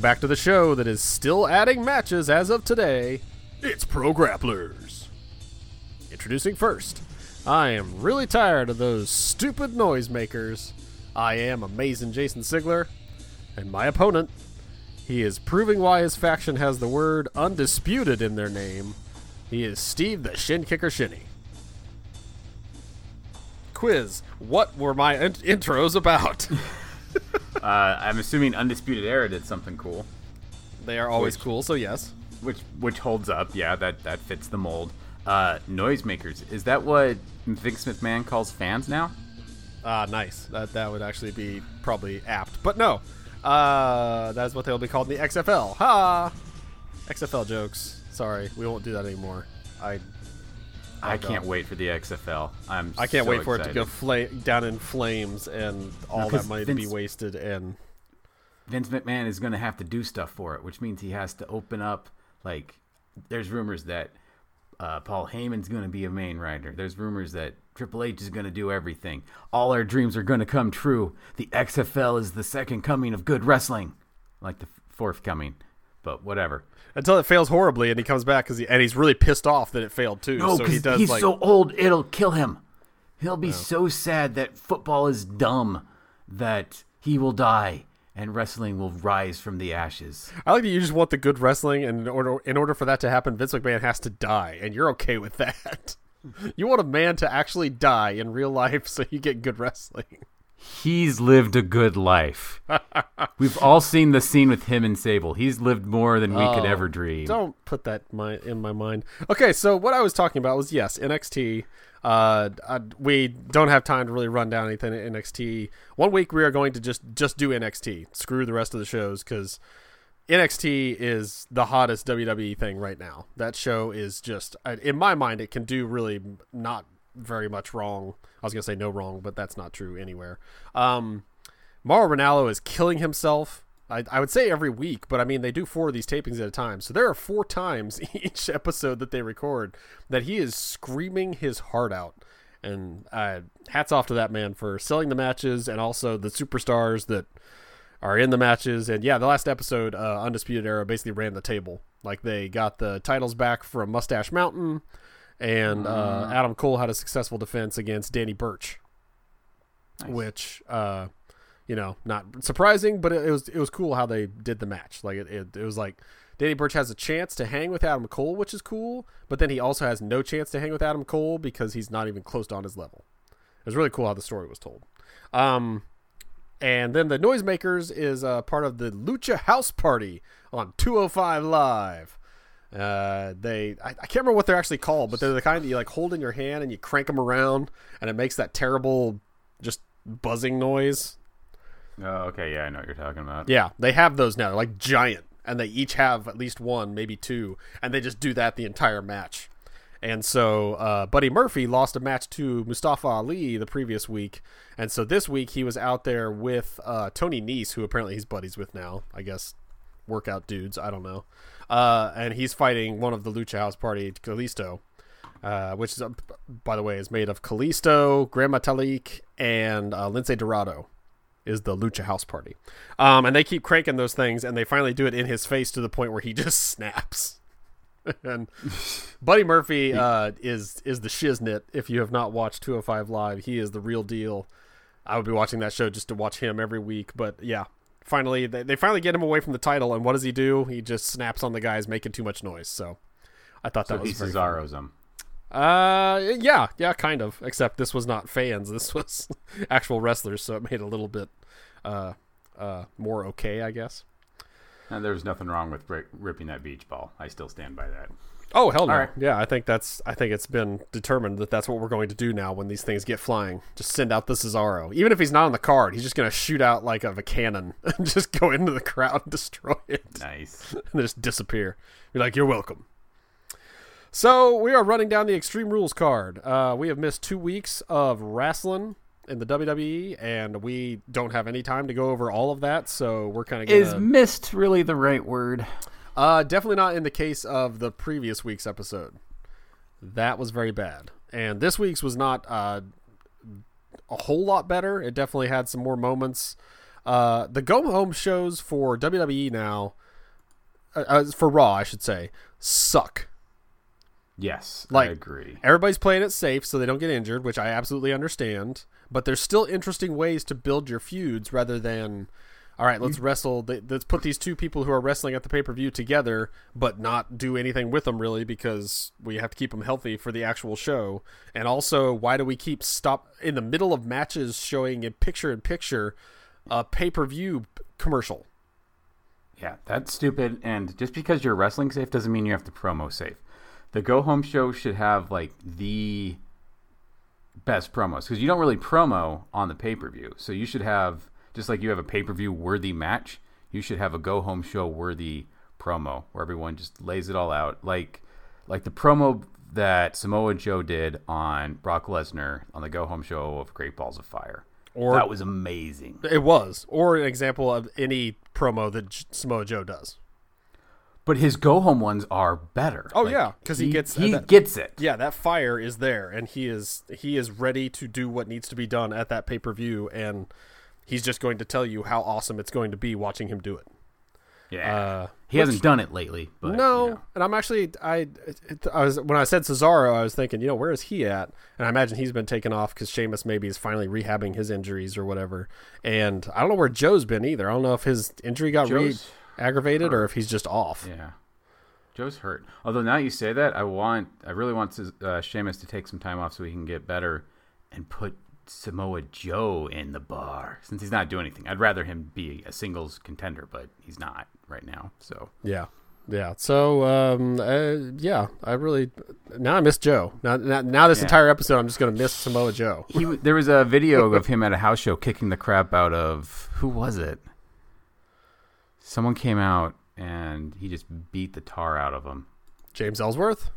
Welcome back to the show that is still adding matches as of today. It's Pro Grapplers. Introducing first, I am really tired of those stupid noisemakers. I am Amazing Jason Sigler, and my opponent, he is proving why his faction has the word undisputed in their name. He is Steve the Shin Kicker Shinny. Quiz, what were my in- intros about? Uh, I'm assuming Undisputed Era did something cool, they are always Which- cool, so yes. which which holds up. Yeah, that that fits the mold. Uh, noisemakers. Is that what Vince McMahon calls fans now? Ah, nice. That that would actually be probably apt. But no. Uh that's what they'll be called in the XFL. Ha! XFL jokes. Sorry, we won't do that anymore. I I can't wait for the XFL. I'm. I can't so wait for it to go fla- down in flames and all 'cause that money to be wasted and Vince McMahon is going to have to do stuff for it, which means he has to open up. Like, there's rumors that uh, Paul Heyman's going to be a main writer. There's rumors that Triple H is going to do everything. All our dreams are going to come true. The XFL is the second coming of good wrestling, like the fourth coming. But whatever. until it fails horribly and he comes back cause he, and he's really pissed off that it failed too. No, so he because does he's like so old, it'll kill him. He'll be so sad that football is dumb that he will die and wrestling will rise from the ashes. I like that you just want the good wrestling and in order in order for that to happen, Vince McMahon has to die, and you're okay with that. You want a man to actually die in real life so you get good wrestling. He's lived a good life. We've all seen the scene with him and Sable. He's lived more than we could Oh, ever dream. Don't put that my, in my mind. Okay, so what I was talking about was yes, NXT. Uh, I, we don't have time to really run down anything at NXT. One week we are going to just just do NXT. Screw the rest of the shows because NXT is the hottest WWE thing right now. That show is just, in my mind, it can do really not very much wrong. I was gonna say no wrong, but that's not true anywhere. Um, Mauro Ranallo is killing himself. I, I would say every week, but I mean they do four of these tapings at a time, so there are four times each episode that they record that he is screaming his heart out. And uh, hats off to that man for selling the matches and also the superstars that are in the matches. And yeah, the last episode, uh, Undisputed Era, basically ran the table. Like they got the titles back from Mustache Mountain, and uh, Adam Cole had a successful defense against Danny Burch, which uh, you know, not surprising, but it, it was it was cool how they did the match. Like it, it, it was like Danny Burch has a chance to hang with Adam Cole, which is cool, but then he also has no chance to hang with Adam Cole because he's not even close to on his level. It was really cool how the story was told. Um, and then the Noisemakers is uh, part of the Lucha House Party on 205 Live. Uh, they I, I can't remember what they're actually called, but they're the kind that you like hold in your hand and you crank them around, and it makes that terrible, just buzzing noise. Oh, okay, yeah, I know what you're talking about. Yeah, they have those now. They're like giant, and they each have at least one, maybe two, and they just do that the entire match. And so uh, Buddy Murphy lost a match to Mustafa Ali the previous week, and so this week he was out there with uh, Tony Nese, who apparently he's buddies with now. I guess workout dudes. I don't know. Uh, and he's fighting one of the Lucha House Party, Kalisto, uh, which is, uh, by the way, is made of Kalisto, Gran Metalik, and uh, Lince Dorado is the Lucha House Party. Um, and they keep cranking those things, and they finally do it in his face to the point where he just snaps. and Buddy Murphy uh, is is the shiznit. If you have not watched 205 Live, he is the real deal. I would be watching that show just to watch him every week. But yeah, finally they, they finally get him away from the title, and what does he do? He just snaps on the guys making too much noise. So I thought that So was he very. Cesaro's him. Uh, yeah, yeah, kind of. Except this was not fans. This was actual wrestlers, so it made a little bit uh uh more okay, I guess. And there was nothing wrong with ripping that beach ball. I still stand by that. Oh hell no! All right. Yeah, I think that's I think it's been determined that that's what we're going to do now when these things get flying. Just send out the Cesaro, even if he's not on the card. He's just going to shoot out like of a cannon and just go into the crowd and destroy it, Nice. and just disappear. You're like, you're welcome. So we are running down the Extreme Rules card. Uh, we have missed two weeks of wrestling in the WWE, and we don't have any time to go over all of that. So we're kind of Is gonna, missed really the right word? Uh, definitely not in the case of the previous week's episode. That was very bad, and this week's was not uh, a whole lot better. It definitely had some more moments. Uh, the go home shows for WWE now, uh, uh, for Raw, I should say, suck. Yes, Like- I agree. Everybody's playing it safe so they don't get injured, which I absolutely understand. But there's still interesting ways to build your feuds rather than, all right, let's mm-hmm. wrestle. Let's put these two people who are wrestling at the pay per view together, but not do anything with them really because we have to keep them healthy for the actual show. And also, why do we keep stop in the middle of matches showing a picture in picture a pay per view commercial? Yeah, that's stupid. And just because you're wrestling safe doesn't mean you have to promo safe. The go home show should have like the best promos because you don't really promo on the pay per view. So you should have just like you have a pay per view worthy match. You should have a go home show worthy promo where everyone just lays it all out. Like like the promo that Samoa Joe did on Brock Lesnar on the go home show of Great Balls of Fire. Or- that was amazing. It was, or an example of any promo that J- Samoa Joe does. But his go home ones are better. Oh, yeah, 'cause he gets- he that- gets it. yeah that fire is there and he is he is ready to do what needs to be done at that pay-per-view and he's just going to tell you how awesome it's going to be watching him do it. Yeah, uh, he hasn't done it lately. But no you know. and i'm actually I, I was when i said cesaro i was thinking you know where is he at? And i imagine he's been taken off because Sheamus maybe is finally rehabbing his injuries or whatever. And i don't know where joe's been either. I don't know if his injury got re aggravated or if he's just off. Yeah, Joe's hurt. Although now you say that, I want, I really want uh, Sheamus to take some time off so he can get better and put Samoa Joe in the bar since he's not doing anything. I'd rather him be a singles contender, but he's not right now. So Yeah. Yeah. So, um, uh, yeah, I really now I miss Joe. Now, now, now this Yeah. entire episode, I'm just gonna miss Samoa Joe. he, there was a video of him at a house show kicking the crap out of who was it? Someone came out and he just beat the tar out of him. James Ellsworth.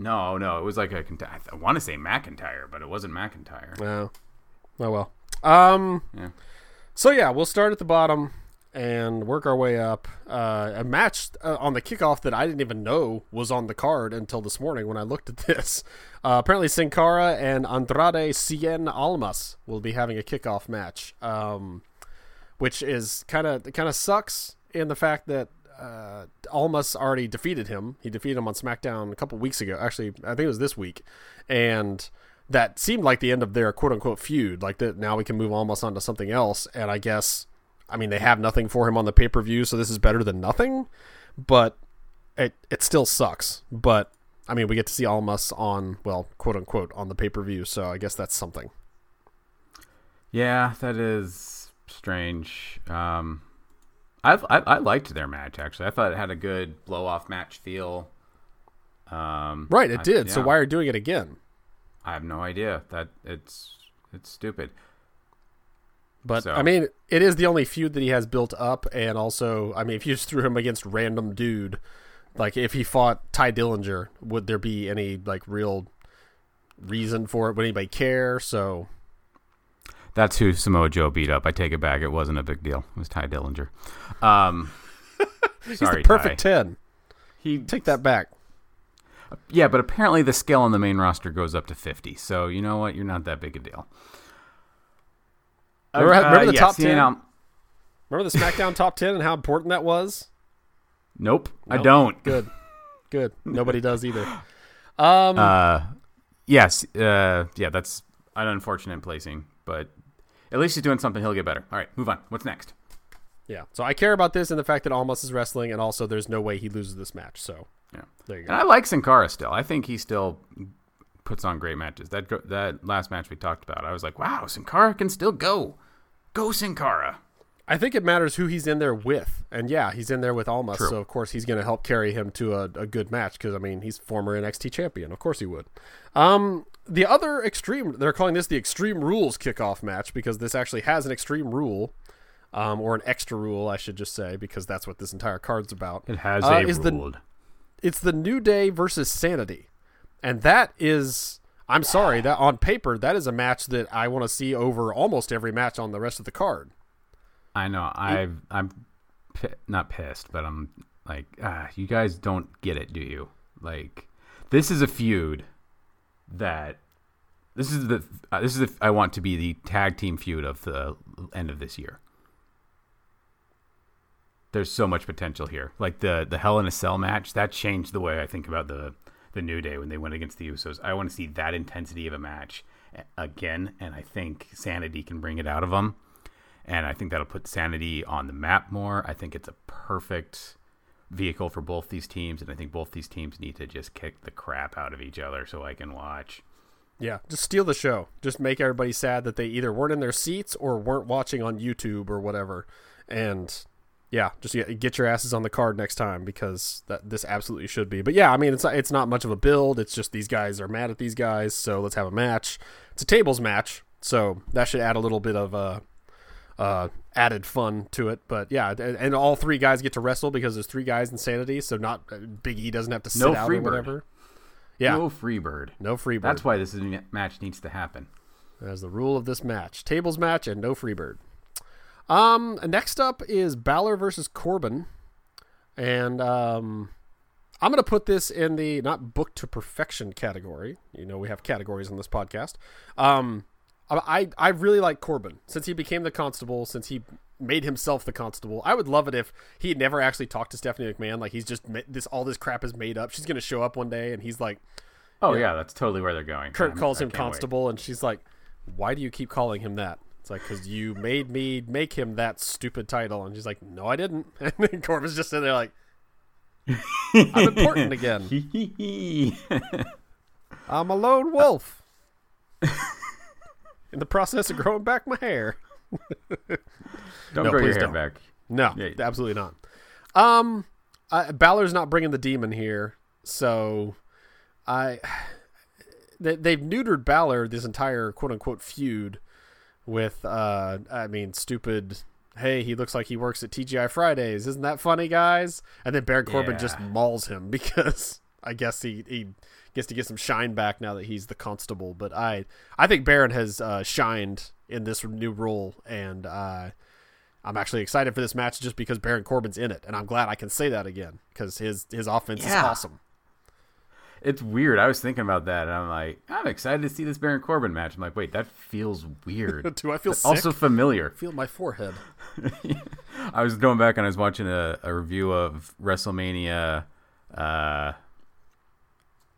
No, no, it was like a. I want to say McIntyre, but it wasn't McIntyre. No. Oh well. Um. Yeah. So yeah, we'll start at the bottom and work our way up. Uh, a match uh, on the kickoff that I didn't even know was on the card until this morning when I looked at this. Uh, apparently, Sin Cara and Andrade Cien Almas will be having a kickoff match, um, which is kind of kind of sucks in the fact that uh, Almas already defeated him. He defeated him on SmackDown a couple weeks ago. Actually, I think it was this week, and that seemed like the end of their quote unquote feud. Like that now we can move Almas on to something else. And I guess, I mean, they have nothing for him on the pay per view, so this is better than nothing. But it it still sucks. But I mean, we get to see Almas on well, quote unquote, on the pay per view. So I guess that's something. Yeah, that is strange. Um, I've, I I liked their match actually. I thought it had a good blow off match feel. Um, Right, it I- did. So why are you doing it again? I have no idea. That it's it's stupid. But So- I mean, it is the only feud that he has built up, and also, I mean, if you just threw him against random dude, like if he fought Tye Dillinger, would there be any like real reason for it? Would anybody care? So That's who Samoa Joe beat up. I take it back. It wasn't a big deal. It was Tye Dillinger. Um, he's sorry, the perfect Ty. ten. He Take that back. Yeah, but apparently the scale on the main roster goes up to 50. So, you know what? You're not that big a deal. Remember- remember the yeah, top Cien 10? Al- Remember the SmackDown top ten and how important that was? Nope, I don't. Good, good. Nobody does either. Um, Uh, yes, uh, yeah, that's an unfortunate placing, but at least he's doing something. He'll get better. All right, move on. What's next? yeah. So I care about this and the fact that Almas is wrestling, and also there's no way he loses this match. So Yeah. there you go. And. I like Sin Cara still. I think he still puts on great matches. That that last match we talked about, I was like, wow, Sin Cara can still go. Go Sin Cara. I think it matters who he's in there with, and yeah, he's in there with Almas, True. so of course he's going to help carry him to a, a good match because I mean he's former NXT champion, of course he would. Um, the other extreme, they're calling this the Extreme Rules kickoff match because this actually has an extreme rule, um, or an extra rule, I should just say, because that's what this entire card's about. It has Uh, a is the- It's the New Day versus Sanity, and that is. I'm sorry that on paper that is a match that I want to see over almost every match on the rest of the card. I know. I've I'm pi- not pissed, but I'm like, ah, you guys don't get it, do you? Like, this is a feud that this is the uh, this is the I want to be the tag team feud of the end of this year. there's so much potential here. Like the the Hell in a Cell match that changed the way I think about the the New Day when they went against the Usos. I want to see that intensity of a match again, and I think Sanity can bring it out of them. And I think that'll put Sanity on the map more. I think it's a perfect vehicle for both these teams, and I think both these teams need to just kick the crap out of each other so I can watch. Yeah, just steal the show. Just make everybody sad that they either weren't in their seats or weren't watching on YouTube or whatever. And yeah, just get your asses on the card next time because that this absolutely should be. But yeah, I mean it's not, it's not much of a build. It's just these guys are mad at these guys, so let's have a match. It's a tables match, so that should add a little bit of uh, uh, added fun to it. But yeah, and all three guys get to wrestle because there's three guys in Sanity, so not uh, Big E doesn't have to sit no out or whatever. Yeah, no free bird. No free bird. That's why this match needs to happen. As the rule of this match: tables match and no free bird. Um, next up is Balor versus Corbin, and um, I'm gonna put this in the not book to perfection category. You know, we have categories on this podcast. Um, I I really like Corbin since he became the constable. Since he made himself the constable, I would love it if he never actually talked to Stephanie McMahon. Like he's just this all this crap is made up. She's gonna show up one day and he's like, "Oh yeah, know, that's totally where they're going." Kurt calls him constable, wait. and she's like, "Why do you keep calling him that?" It's like because you made me make him that stupid title, and she's like, "No, I didn't." And then Corbin's just sitting there like, "I'm important again. I'm a lone wolf in the process of growing back my hair." don't no, grow your hair don't. back. No, yeah. absolutely not. Um, uh, Balor's not bringing the demon here, so I they, they've neutered Balor this entire quote unquote feud with uh I mean stupid hey he looks like he works at TGI Fridays isn't that funny guys and then Baron Corbin yeah. just mauls him because I guess he he gets to get some shine back now that he's the constable but I I think Baron has uh, shined in this new role and uh I'm actually excited for this match just because Baron Corbin's in it and I'm glad I can say that again because his his offense yeah. is awesome it's weird. I was thinking about that, and I'm like, I'm excited to see this Baron Corbin match. I'm like, wait, that feels weird. Do I feel also familiar? I feel my forehead. I was going back and I was watching a, a review of WrestleMania. Uh,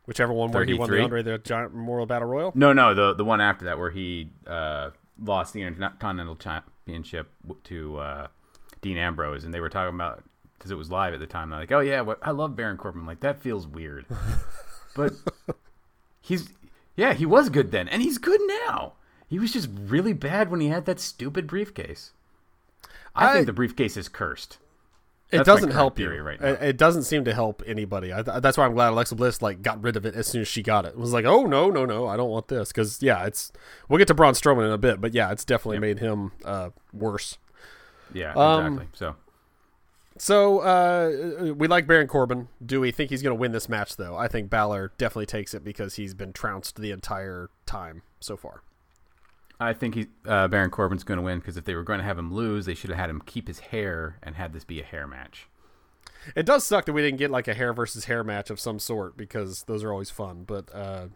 Whichever one where he won the Andre the Giant Memorial Battle Royal. No, no, the the one after that where he uh, lost the Intercontinental Championship to uh, Dean Ambrose, and they were talking about because it was live at the time. They're like, oh yeah, what, I love Baron Corbin. I'm like that feels weird. But he's yeah, he was good then, and he's good now. He was just really bad when he had that stupid briefcase. I, I think the briefcase is cursed. That's it doesn't help you right now. It doesn't seem to help anybody. I, that's why I'm glad Alexa Bliss like got rid of it as soon as she got it. it was like, oh no, no, no, I don't want this because yeah, it's. We'll get to Braun Strowman in a bit, but yeah, it's definitely yep. made him uh, worse. Yeah, um, exactly. So so uh, we like Baron Corbin. Do we think he's going to win this match, though? I think Balor definitely takes it because he's been trounced the entire time so far. I think he, uh, Baron Corbin's going to win because if they were going to have him lose, they should have had him keep his hair and had this be a hair match. It does suck that we didn't get like a hair versus hair match of some sort because those are always fun. But uh,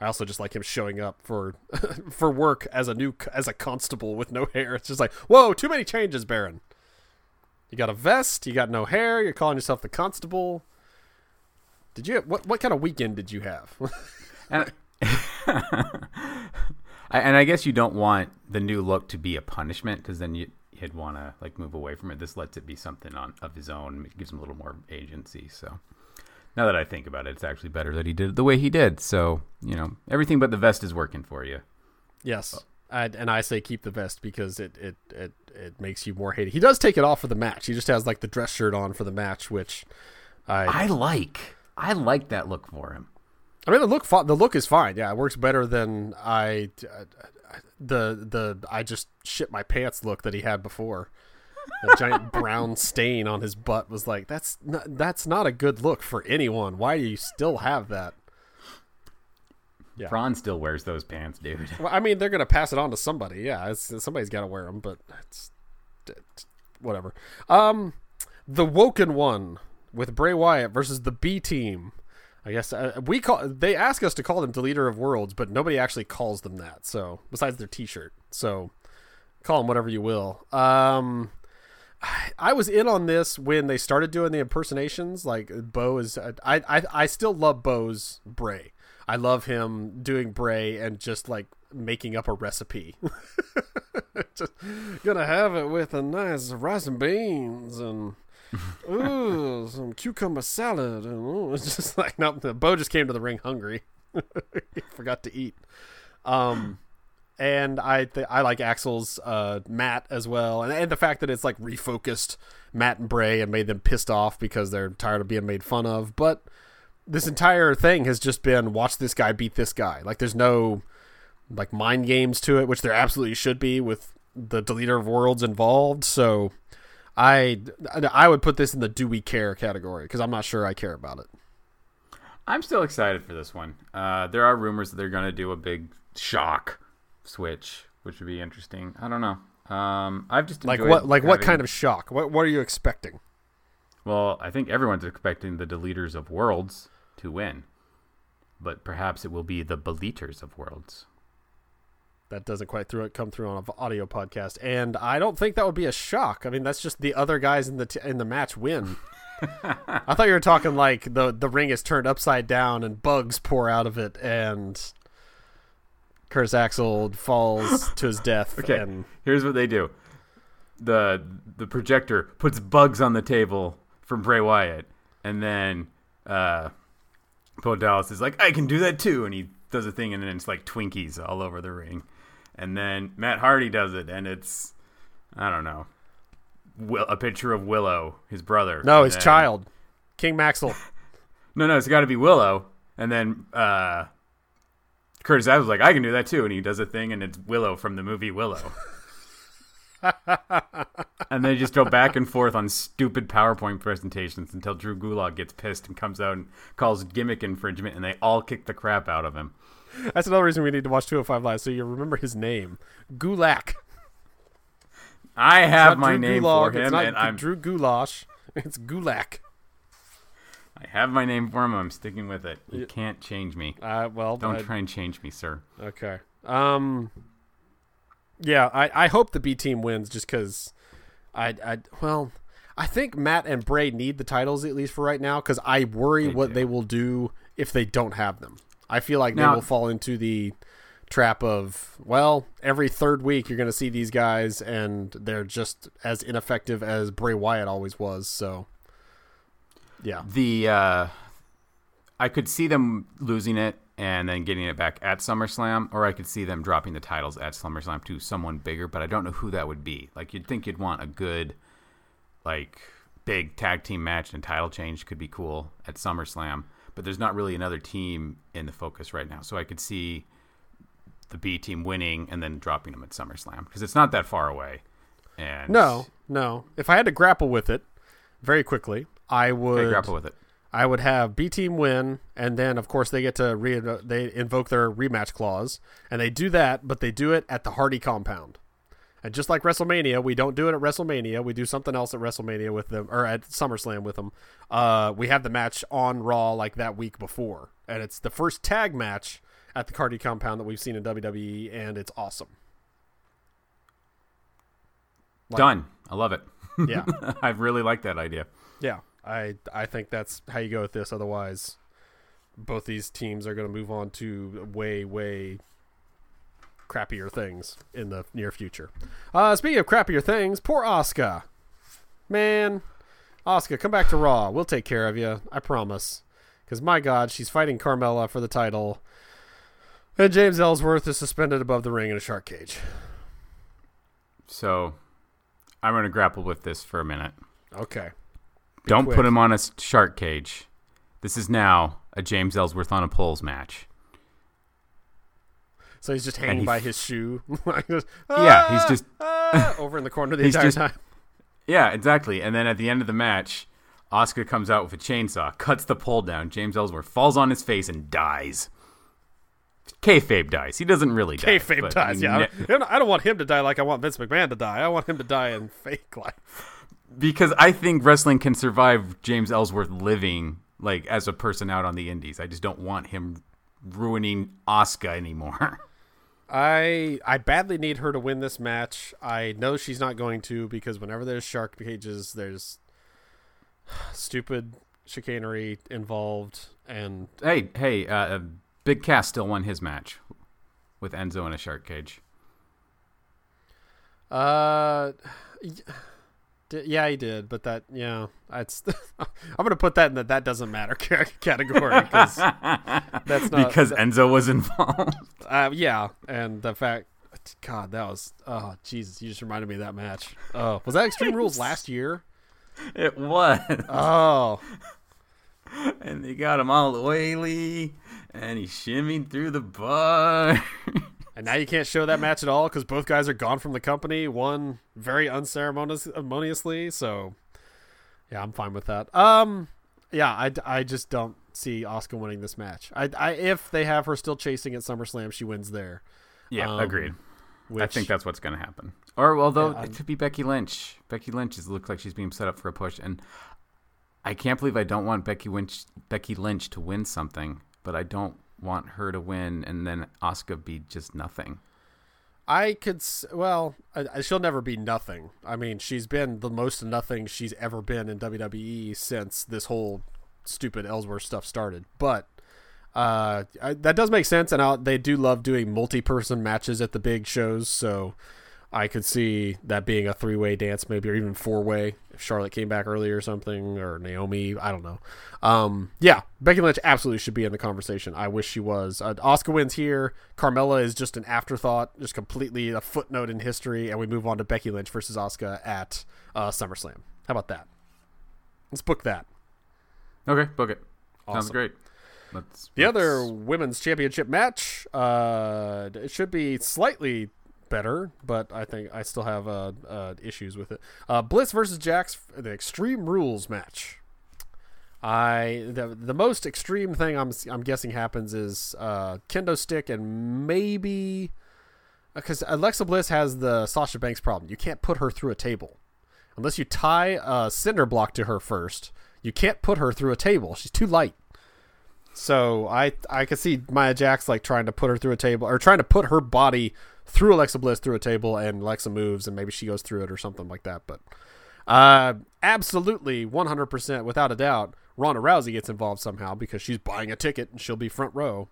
I also just like him showing up for for work as a new as a constable with no hair. It's just like, whoa, too many changes, Baron. You got a vest. You got no hair. You're calling yourself the constable. Did you? What what kind of weekend did you have? and, and I guess you don't want the new look to be a punishment because then you, would want to like move away from it. This lets it be something on of his own. It gives him a little more agency. So now that I think about it, it's actually better that he did it the way he did. So you know everything but the vest is working for you. Yes. I, and I say keep the vest because it, it, it, it makes you more hated. He does take it off for the match. He just has like the dress shirt on for the match, which I I like. I like that look for him. I mean, the look the look is fine. Yeah, it works better than I the the I just shit my pants look that he had before. A giant brown stain on his butt was like that's not, that's not a good look for anyone. Why do you still have that? Yeah. Braun still wears those pants, dude. Well, I mean, they're gonna pass it on to somebody. Yeah, somebody's got to wear them, but it's, it's, whatever. Um, the Woken One with Bray Wyatt versus the B Team. I guess uh, we call. They ask us to call them Deleter of Worlds, but nobody actually calls them that. So besides their T-shirt, so call them whatever you will. Um, I was in on this when they started doing the impersonations. Like Bo is, I I, I still love Bo's Bray. I love him doing Bray and just like making up a recipe. just gonna have it with a nice rice and beans and ooh some cucumber salad ooh, it's just like no. Bo just came to the ring hungry. forgot to eat. Um and I th- I like Axel's uh, Matt as well, and, and the fact that it's like refocused Matt and Bray and made them pissed off because they're tired of being made fun of. But this entire thing has just been watch this guy beat this guy. Like there's no like mind games to it, which there absolutely should be with the deleter of worlds involved. So I I would put this in the do we care category because I'm not sure I care about it. I'm still excited for this one. Uh, there are rumors that they're going to do a big shock switch, which would be interesting. I don't know. Um, I've just like what like having... what kind of shock? What what are you expecting? Well, I think everyone's expecting the deleters of worlds to win, but perhaps it will be the beleters of worlds. That doesn't quite through it come through on an audio podcast, and I don't think that would be a shock. I mean, that's just the other guys in the t- in the match win. I thought you were talking like the the ring is turned upside down and bugs pour out of it, and Curtis Axel falls to his death. Okay, and... here's what they do: the the projector puts bugs on the table from Bray Wyatt, and then uh, Bo Dallas is like, "I can do that too," and he does a thing, and then it's like Twinkies all over the ring, and then Matt Hardy does it, and it's I don't know, Will, a picture of Willow, his brother. No, his then... child, King Maxwell. no, no, it's got to be Willow, and then uh, Curtis Adams was like, I can do that too, and he does a thing, and it's Willow from the movie Willow. and they just go back and forth on stupid PowerPoint presentations until Drew Gulak gets pissed and comes out and calls gimmick infringement, and they all kick the crap out of him. That's another reason we need to watch 205 Live, so you remember his name, Gulak. I have my Drew name Gulag, for him, and I'm Drew Goulash. It's Gulak. I have my name for him. I'm sticking with it. You can't change me. Uh, well, don't I, try and change me, sir. Okay. Um. Yeah, I, I hope the B team wins just because I I well I think Matt and Bray need the titles at least for right now because I worry they what do. they will do if they don't have them. I feel like now, they will fall into the trap of well every third week you're going to see these guys and they're just as ineffective as Bray Wyatt always was. So yeah. The uh, I could see them losing it and then getting it back at SummerSlam, or I could see them dropping the titles at SummerSlam to someone bigger, but I don't know who that would be. Like you'd think you'd want a good, like big tag team match and title change could be cool at SummerSlam, but there's not really another team in the focus right now. So I could see the B team winning and then dropping them at SummerSlam because it's not that far away. And no, no. If I had to grapple with it very quickly, I would grapple with it. I would have B team win, and then of course they get to re they invoke their rematch clause, and they do that, but they do it at the Hardy compound. And just like WrestleMania, we don't do it at WrestleMania. We do something else at WrestleMania with them, or at SummerSlam with them. Uh, we have the match on Raw like that week before, and it's the first tag match at the Hardy compound that we've seen in WWE, and it's awesome. Like, Done. I love it. Yeah, I really like that idea. Yeah. I I think that's how you go with this. Otherwise, both these teams are going to move on to way way crappier things in the near future. Uh, speaking of crappier things, poor Asuka. Man, Asuka, come back to Raw. We'll take care of you. I promise. Because my God, she's fighting Carmella for the title, and James Ellsworth is suspended above the ring in a shark cage. So, I'm going to grapple with this for a minute. Okay. Don't quick. put him on a shark cage. This is now a James Ellsworth on a poles match. So he's just hanging he by his shoe. ah, yeah, he's just ah, over in the corner the entire just, time. Yeah, exactly. And then at the end of the match, Asuka comes out with a chainsaw, cuts the pole down. James Ellsworth falls on his face and dies. Kayfabe dies. He doesn't really die. Kayfabe dies. Yeah, ne- I don't want him to die like I want Vince McMahon to die. I want him to die in fake life because I think wrestling can survive James Ellsworth living like as a person out on the indies. I just don't want him ruining Asuka anymore. I I badly need her to win this match. I know she's not going to because whenever there's shark cages, there's stupid chicanery involved, and Hey, hey, uh, Big Cass still won his match with Enzo in a shark cage. uh, y- d- yeah, he did. But that, yeah, that's I'm gonna put that in the that doesn't matter category because that's not because Enzo was involved. Uh, yeah, and the fact, God, that was oh Jesus! You just reminded me of that match. Oh, was that Extreme Rules last year? it was. Oh, and they got him all oily, and he shimmied through the bar. And now you can't show that match at all because both guys are gone from the company. One very unceremoniously. So, yeah, I'm fine with that. Um, yeah, I, I just don't see Asuka winning this match. I, I if they have her still chasing at SummerSlam, she wins there. yeah, Um, agreed. Which, I think that's what's going to happen. Or although Yeah, it could be Becky Lynch. Becky Lynch is looks like she's being set up for a push, and I can't believe I don't want Becky Lynch Becky Lynch to win something, but I don't want her to win and then Asuka be just nothing. I could, well, she'll never be nothing. I mean, she's been the most nothing she's ever been in WWE since this whole stupid Ellsworth stuff started. But uh, I, that does make sense, and i they do love doing multi-person matches at the big shows. So I could see that being a three-way dance, maybe, or even four-way if Charlotte came back early or something, or Naomi. I don't know. Um, yeah, Becky Lynch absolutely should be in the conversation. I wish she was. Uh, Asuka wins here. Carmella is just an afterthought, just completely a footnote in history, and we move on to Becky Lynch versus Asuka at uh, SummerSlam. How about that? Let's book that. Okay, book it. Sounds great. Let's The let's- other women's championship match, uh, it should be slightly better, but I think I still have uh, uh, issues with it. Uh, Bliss versus Jax, the Extreme Rules match. I the the most extreme thing I'm I'm guessing happens is uh, kendo stick and maybe because Alexa Bliss has the Sasha Banks problem. You can't put her through a table unless you tie a cinder block to her first. You can't put her through a table. She's too light. So I I could see Nia Jax like trying to put her through a table or trying to put her body through Alexa Bliss through a table and Alexa moves and maybe she goes through it or something like that. But uh, absolutely 100% without a doubt, Ronda Rousey gets involved somehow because she's buying a ticket and she'll be front row.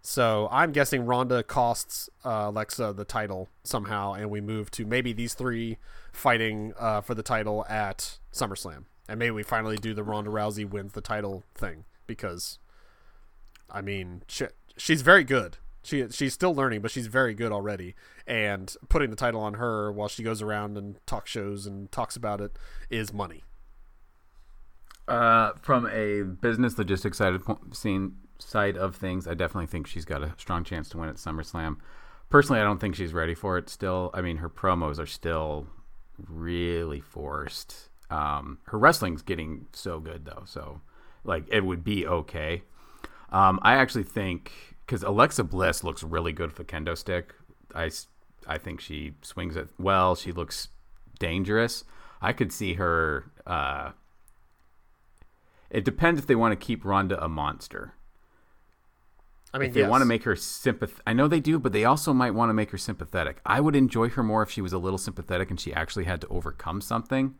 So I'm guessing Ronda costs uh, Alexa the title somehow, and we move to maybe these three fighting uh, for the title at SummerSlam, and maybe we finally do the Ronda Rousey wins the title thing because, I mean, she, she's very good. She she's still learning, but she's very good already. And putting the title on her while she goes around and talk shows and talks about it is money. Uh, from a business logistics side of scene side of things, I definitely think she's got a strong chance to win at SummerSlam. Personally, I don't think she's ready for it. Still, I mean, her promos are still really forced. Um, her wrestling's getting so good though, so like it would be okay. Um, I actually think because Alexa Bliss looks really good with the kendo stick. I, I think she swings it well. She looks dangerous. I could see her. Uh, it depends if they want to keep Ronda a monster. I mean, If they yes. want to make her sympath, I know they do, but they also might want to make her sympathetic. I would enjoy her more if she was a little sympathetic and she actually had to overcome something,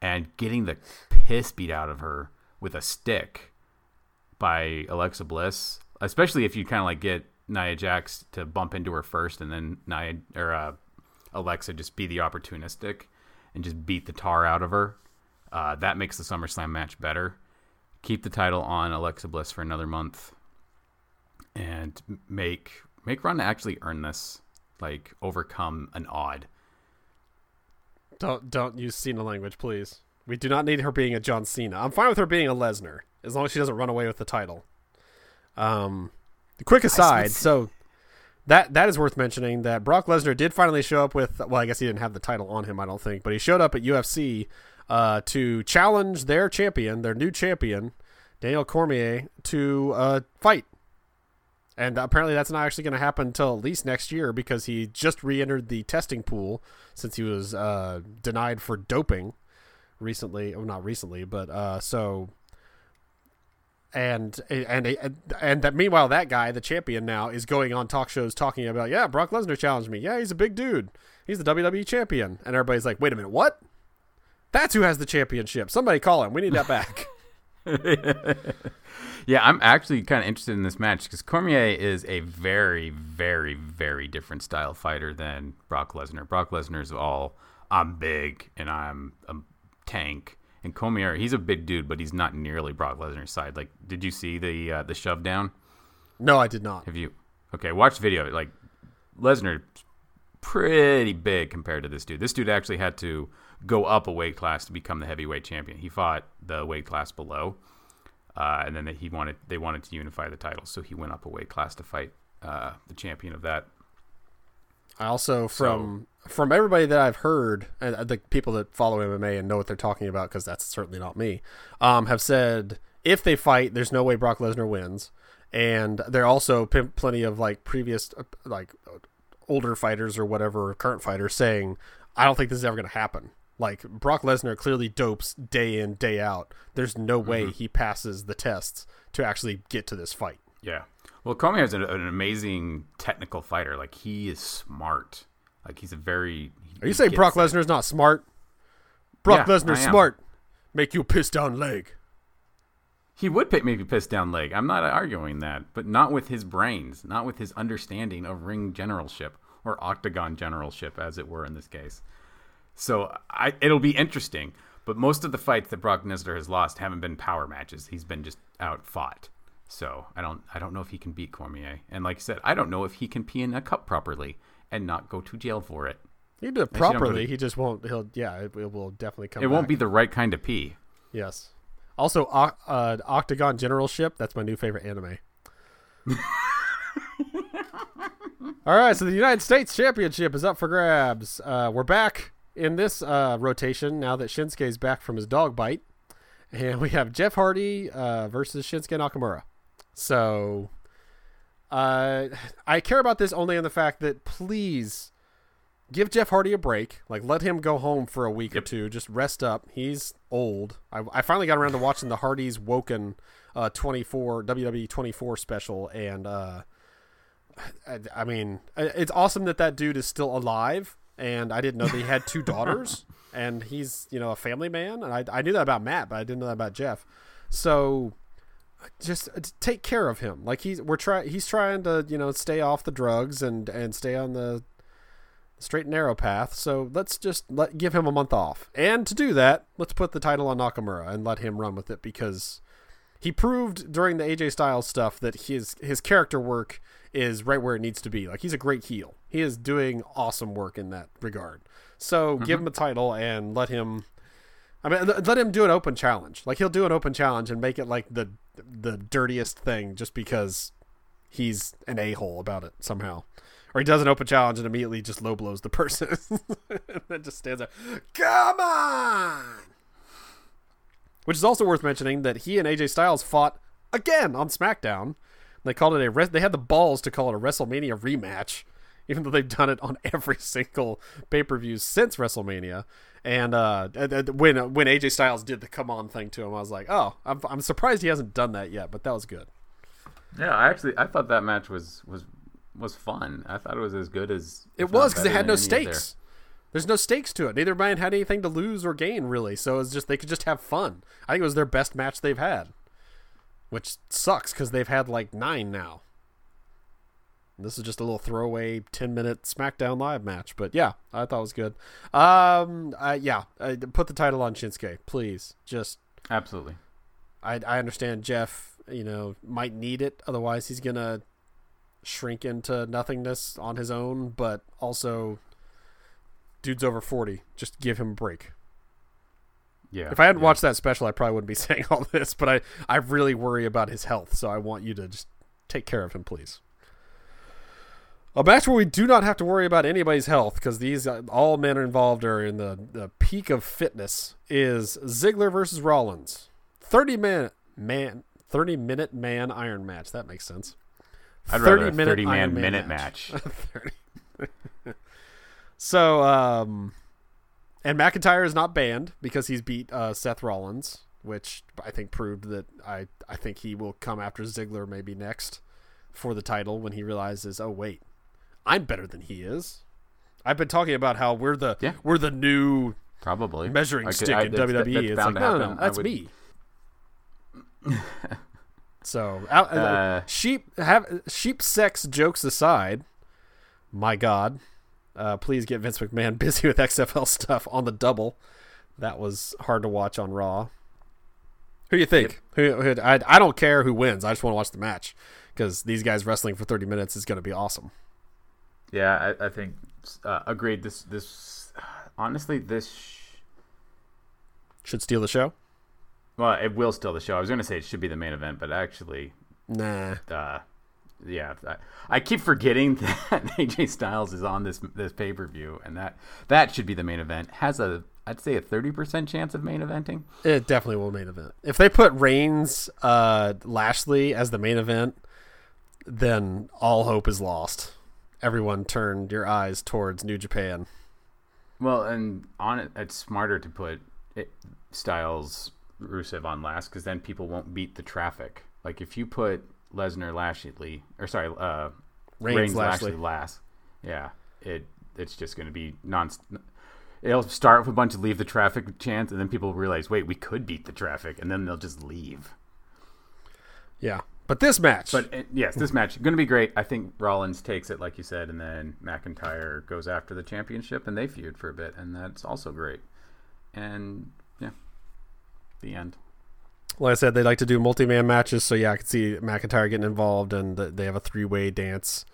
and getting the piss beat out of her with a stick by Alexa Bliss, especially if you kind of like get Nia Jax to bump into her first, and then Nia or uh, Alexa just be the opportunistic and just beat the tar out of her. Uh, that makes the SummerSlam match better. Keep the title on Alexa Bliss for another month, and make make Ronda actually earn this, like overcome an odd. Don't don't use Cena language, please. We do not need her being a John Cena. I'm fine with her being a Lesnar as long as she doesn't run away with the title. Um, the quick aside, so that that is worth mentioning that Brock Lesnar did finally show up with. Well, I guess he didn't have the title on him, I don't think, but he showed up at UFC uh, to challenge their champion, their new champion, Daniel Cormier, to uh, fight. And apparently, that's not actually going to happen until at least next year because he just re-entered the testing pool since he was uh, denied for doping recently. Well, not recently, but uh, so and and and that meanwhile that guy the champion now is going on talk shows talking about yeah Brock Lesnar challenged me. Yeah he's a big dude. He's the WWE champion. And everybody's like wait a minute what? That's who has the championship. Somebody call him. We need that back. Yeah I'm actually kind of interested in this match because Cormier is a very very very different style fighter than Brock Lesnar. Brock Lesnar is all I'm big and I'm a tank and Cormier, he's a big dude, but he's not nearly Brock Lesnar's side. Like, did you see the uh, the shove down? No, I did not. Have you? Okay, watch the video. Like, Lesnar, pretty big compared to this dude. This dude actually had to go up a weight class to become the heavyweight champion. He fought the weight class below, uh, and then he wanted they wanted to unify the titles, so he went up a weight class to fight uh, the champion of that. I also from so, from everybody that I've heard, and the people that follow MMA and know what they're talking about, because that's certainly not me, um, have said if they fight, there's no way Brock Lesnar wins, and there are also p- plenty of like previous uh, like older fighters or whatever current fighters saying, I don't think this is ever going to happen. Like Brock Lesnar clearly dopes day in day out. There's no way mm-hmm. he passes the tests to actually get to this fight. Yeah. Well, Cormier is an, an, amazing technical fighter. Like he is smart. Like he's a very. Are you saying Brock Lesnar is not smart? Brock yeah, Lesnar smart. Make you piss down leg. He would make me piss down leg. I'm not arguing that, but not with his brains, not with his understanding of ring generalship or octagon generalship, as it were in this case. So I, it'll be interesting. But most of the fights that Brock Lesnar has lost haven't been power matches. He's been just out fought. So I don't I don't know if he can beat Cormier. And like I said, I don't know if he can pee in a cup properly and not go to jail for it. He do it properly. He just won't. He'll yeah. It, it will definitely come. It back. won't be the right kind of pee. Yes. Also, uh, Octagon Generalship. That's my new favorite anime. All right, so the United States Championship is up for grabs. Uh, we're back in this uh, rotation now that Shinsuke's back from his dog bite, and we have Jeff Hardy uh, versus Shinsuke Nakamura. So uh, I care about this only in the fact that please give Jeff Hardy a break. Like, let him go home for a week yep. or two. Just rest up. He's old. I, I, finally got around to watching the Hardys Woken uh, 24 WWE 24 special, and uh, I, I, mean, it's awesome that that dude is still alive. And I didn't know that he had two daughters, and he's you know a family man. And I, I knew that about Matt, but I didn't know that about Jeff. So just uh, take care of him. Like he's we're trying he's trying to, you know, stay off the drugs and and stay on the straight and narrow path. So let's just let give him a month off. And to do that, let's put the title on Nakamura and let him run with it because he proved during the AJ Styles stuff that his his character work is right where it needs to be. Like he's a great heel. He is doing awesome work in that regard. So mm-hmm. give him a title and let him I mean, let him do an open challenge. Like he'll do an open challenge and make it like the the dirtiest thing, just because he's an a hole about it somehow. Or he does an open challenge and immediately just low blows the person, and then just stands there. Come on. Which is also worth mentioning that he and AJ Styles fought again on SmackDown. They called it a. They had the balls to call it a WrestleMania rematch, even though they've done it on every single pay per view since WrestleMania. And uh, when when AJ Styles did the come on thing to him, I was like, oh, I'm, I'm surprised he hasn't done that yet. But that was good. Yeah, I actually I thought that match was was was fun. I thought it was as good as it was because it had no stakes. There's no stakes to it. Neither man had anything to lose or gain really. So it's just they could just have fun. I think it was their best match they've had, which sucks because they've had like nine now. This is just a little throwaway 10 minute SmackDown Live match, but yeah, I thought it was good. Um, uh, yeah, uh, put the title on Shinsuke, please. Just absolutely. I I understand Jeff, you know, might need it, otherwise he's gonna shrink into nothingness on his own. But also, dude's over 40. Just give him a break. Yeah. If I hadn't yeah. watched that special, I probably wouldn't be saying all this. But I I really worry about his health, so I want you to just take care of him, please. A match where we do not have to worry about anybody's health because these uh, all men involved are in the, the peak of fitness is Ziggler versus Rollins. 30 minute man 30 minute man iron match. That makes sense. I'd 30 rather a 30 man, minute match. match. so um and McIntyre is not banned because he's beat uh, Seth Rollins which I think proved that I I think he will come after Ziggler maybe next for the title when he realizes, oh wait, I'm better than he is. I've been talking about how we're the Yeah. we're the new Probably measuring could- stick I- in that's- WWE. that's it's like no, no, no, that's would- me. so out, Uh, sheep have sheep sex jokes aside. My God, uh, please get Vince McMahon busy with XFL stuff on the double. That was hard to watch on Raw. Who do you think? Who, who I, I don't care who wins. I just want to watch the match because these guys wrestling for 30 minutes is going to be awesome. Yeah, I, I think uh, agreed. This this honestly this sh- Should steal the show? well it will steal the show. I was going to say it should be the main event, but actually, Nah. uh, yeah, I, I keep forgetting that AJ Styles is on this this pay per view, and that that should be the main event. Has a I'd say a thirty percent chance of main eventing. It definitely will main event. If they put Reigns, uh, Lashley as the main event, then all hope is lost. Everyone turned your eyes towards New Japan. Well, and on it, it's smarter to put it, Styles Rusev on last because then people won't beat the traffic. Like if you put Lesnar Lashley, or sorry, uh, Reigns, Reigns, Lashley. Lashley last, yeah, it it's just going to be non. It'll start with a bunch of leave the traffic chants, and then people realize, wait, we could beat the traffic, and then they'll just leave. Yeah, but this match, But uh, yes, this match going to be great. I think Rollins takes it, like you said, and then McIntyre goes after the championship, and they feud for a bit, and that's also great. And yeah, the end. like I said, they like to do multi-man matches. So yeah, I could see McIntyre getting involved, and th- they have a three-way dance,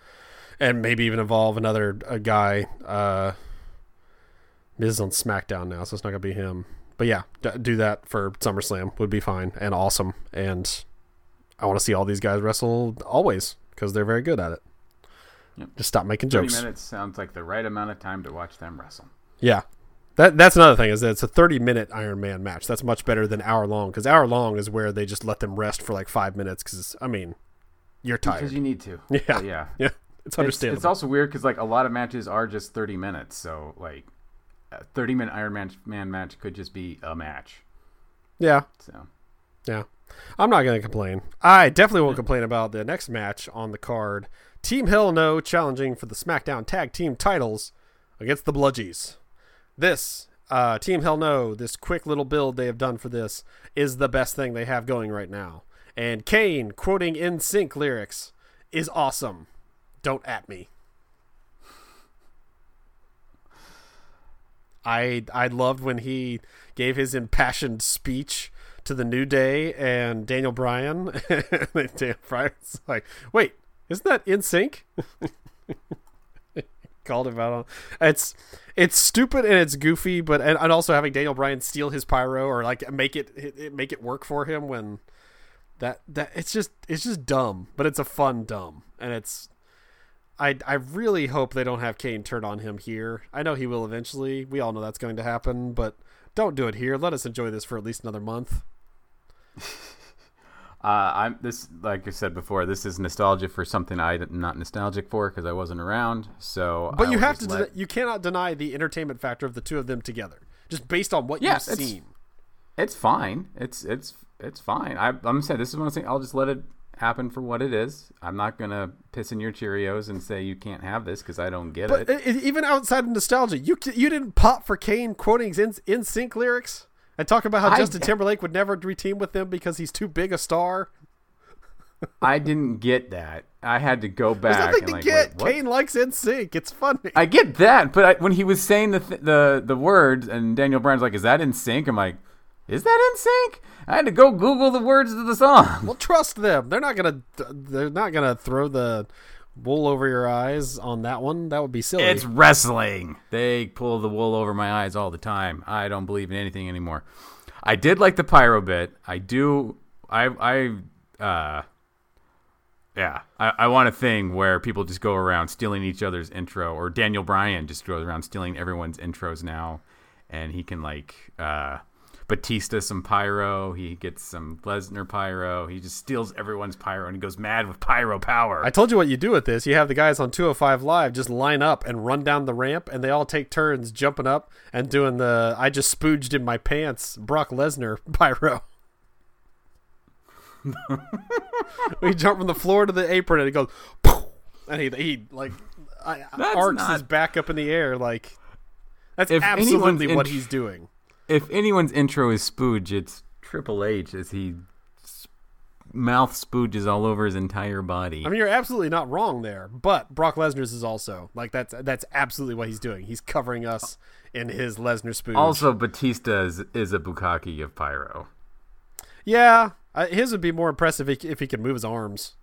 and maybe even involve another a guy. Uh, Miz is on SmackDown now, so it's not gonna be him. But yeah, d- do that for SummerSlam would be fine and awesome. And I want to see all these guys wrestle always because they're very good at it. Yep. Just stop making jokes. Thirty minutes sounds like the right amount of time to watch them wrestle. Yeah. That that's another thing is that it's a 30 minute Iron Man match. That's much better than hour long because hour long is where they just let them rest for like five minutes because I mean, you're tired Because you need to. Yeah. But yeah. yeah, it's It's, understandable. it's also weird because like a lot of matches are just thirty minutes, so like a thirty minute Iron Man, Man match could just be a match. yeah, So yeah. I'm not gonna complain. I definitely won't complain about the next match on the card. Team Hell No challenging for the SmackDown Tag Team titles against the Bludgies. This uh, Team Hell No, this quick little build they have done for this is the best thing they have going right now. And Kane quoting NSYNC lyrics is awesome. Don't at me. I I loved when he gave his impassioned speech to the New Day and Daniel Bryan. and Daniel Bryan's like, "Wait, isn't that NSYNC?" Called him out on it's it's stupid and it's goofy, but and, and also having Daniel Bryan steal his pyro or like make it, it make it work for him when that that it's just it's just dumb, but it's a fun dumb, and it's I I really hope they don't have Kane turn on him here. I know he will eventually. We all know that's going to happen, but don't do it here. Let us enjoy this for at least another month. Uh, I'm this, like I said before, this is nostalgia for something I'm not nostalgic for because I wasn't around. So, But I you have to just den- you cannot deny the entertainment factor of the two of them together, just based on what Yeah, you've it's- seen. It's fine. It's it's it's fine. I, I'm saying this is one thing. I'll just let it happen for what it is. I'm not gonna piss in your Cheerios and say you can't have this because I don't get But it. even outside of nostalgia, you you didn't pop for Kane quoting in, NSYNC lyrics and talk about how I- Justin Timberlake would never reteam with them because he's too big a star. I didn't get that. I had to go back. There's nothing to like, get. wait. Kane likes NSYNC. It's funny. I get that, but I, when he was saying the th- the the words and Daniel Bryan's like, "Is that NSYNC?" I'm like, "Is that NSYNC?" I had to go Google the words to the song. Well, trust them. They're not gonna. They're not gonna throw the wool over your eyes on that one. That would be silly. It's wrestling. They pull the wool over my eyes all the time. I don't believe in anything anymore. I did like the pyro bit. I do. I. I. Uh. Yeah, I, I want a thing where people just go around stealing each other's intro, or Daniel Bryan just goes around stealing everyone's intros now, and he can like uh, Batista some pyro, he gets some Lesnar pyro, he just steals everyone's pyro, and he goes mad with pyro power. I told you what you do with this. You have the guys on 205 Live just line up and run down the ramp, and they all take turns jumping up and doing the "I just spooged in my pants" Brock Lesnar pyro. we jump from the floor to the apron and he goes, "Poof," and he he like I, arcs not- his back up in the air like that's If absolutely what he's doing. If anyone's intro is spooge, it's Triple H as he mouth spooges all over his entire body. I mean, you're absolutely not wrong there, but Brock Lesnar's is also like that's that's absolutely what he's doing. He's covering us in his Lesnar spooge. also, Batista is, is a bukkake of pyro. yeah, uh, his would be more impressive if he, if he could move his arms.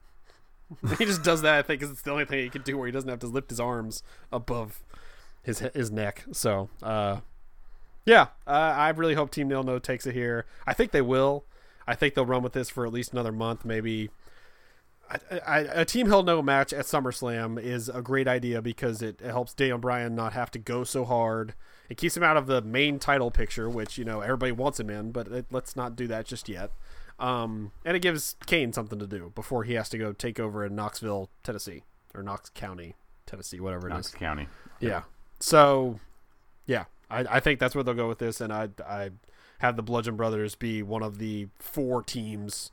he just does that, I think, because it's the only thing he can do where he doesn't have to lift his arms above his his neck. So, uh, yeah, uh, I really hope Team Hell No takes it here. I think they will. I think they'll run with this for at least another month, maybe. I, I, a Team Hell No match at SummerSlam is a great idea because it, it helps Daniel Bryan not have to go so hard. It keeps him out of the main title picture, which you know everybody wants him in, but it, let's not do that just yet. Um, and it gives Kane something to do before he has to go take over in Knoxville, Tennessee, or Knox County, Tennessee, whatever it is. Knox County. Yeah. So, yeah, I, I think that's where they'll go with this, and I I have the Bludgeon Brothers be one of the four teams